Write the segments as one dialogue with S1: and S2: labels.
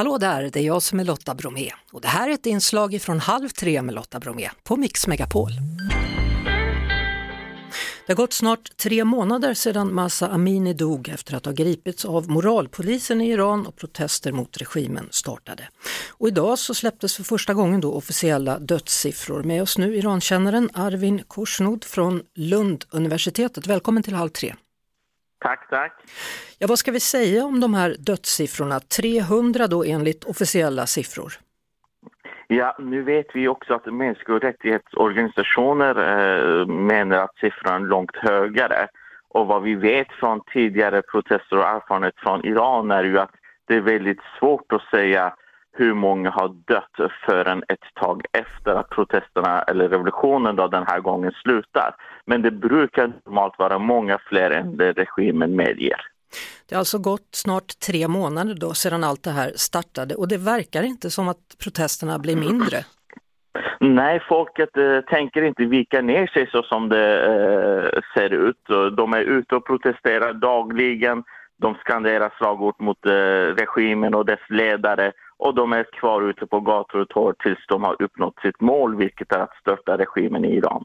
S1: Hallå där, det är jag som är Lotta Bromé och det här är ett inslag från Halv tre med Lotta Bromé på Mix Megapol. Det har gått snart tre månader sedan Massa Amini dog efter att ha gripits av moralpolisen i Iran och protester mot regimen startade. Och idag så släpptes för första gången då officiella dödssiffror. Med oss nu Irankännaren Arvin Korsnod från Lunduniversitetet. Välkommen till Halv tre.
S2: Tack, tack.
S1: Ja, vad ska vi säga om de här dödssiffrorna? 300 då enligt officiella siffror.
S2: Ja, nu vet vi också att mänskliga rättighetsorganisationer eh, menar att siffran är långt högre. Och vad vi vet från tidigare protester och erfarenhet från Iran är ju att det är väldigt svårt att säga hur många har dött förrän ett tag efter att protesterna eller revolutionen då den här gången slutar. Men det brukar normalt vara många fler än det regimen medger.
S1: Det har alltså gått snart tre månader då sedan allt det här startade och det verkar inte som att protesterna blir mindre.
S2: Nej, folket eh, tänker inte vika ner sig så som det eh, ser ut. De är ute och protesterar dagligen. De skanderar slagord mot eh, regimen och dess ledare och de är kvar ute på gator och torg tills de har uppnått sitt mål, vilket är att störta regimen i Iran.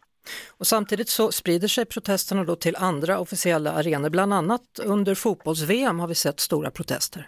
S1: Och samtidigt så sprider sig protesterna då till andra officiella arenor, bland annat under fotbolls-VM har vi sett stora protester.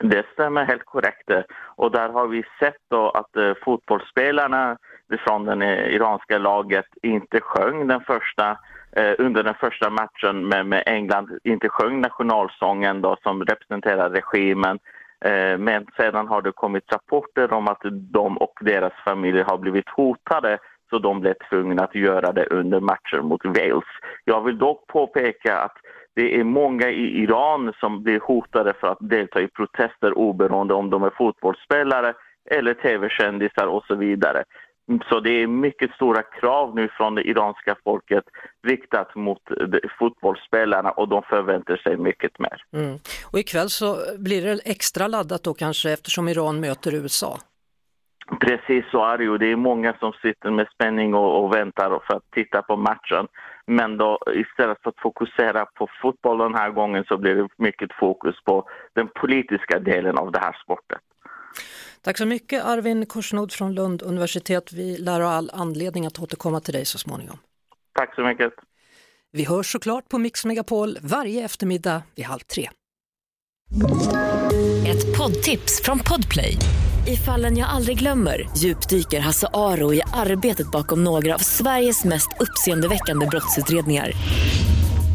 S2: Det stämmer helt korrekt och där har vi sett då att eh, fotbollsspelarna från det iranska laget inte sjöng den första eh, under den första matchen med, med England, inte sjöng nationalsången då som representerar regimen Eh, Eh, men sedan har det kommit rapporter om att de och deras familjer har blivit hotade så de blev tvungna att göra det under matchen mot Wales. Jag vill dock påpeka att det är många i Iran som blir hotade för att delta i protester oberoende om de är fotbollsspelare eller tv-kändisar och så vidare. Så det är mycket stora krav nu från det iranska folket riktat mot fotbollsspelarna och de förväntar sig mycket mer.
S1: Mm. Och ikväll så blir det extra laddat då kanske eftersom Iran möter USA?
S2: Precis så är det ju. Det är många som sitter med spänning och, och väntar för att titta på matchen. Men då istället för att fokusera på fotboll den här gången så blir det mycket fokus på den politiska delen av den här sporten.
S1: Tack så mycket Arvin Korsnod från Lund universitet. Vi lär ha all anledning att återkomma till dig så småningom.
S2: Tack så mycket.
S1: Vi hörs såklart på Mix Megapol varje eftermiddag vid halv tre.
S3: Ett poddtips från Podplay. I fallen jag aldrig glömmer djupdyker Hasse Aro i arbetet bakom några av Sveriges mest uppseendeväckande brottsutredningar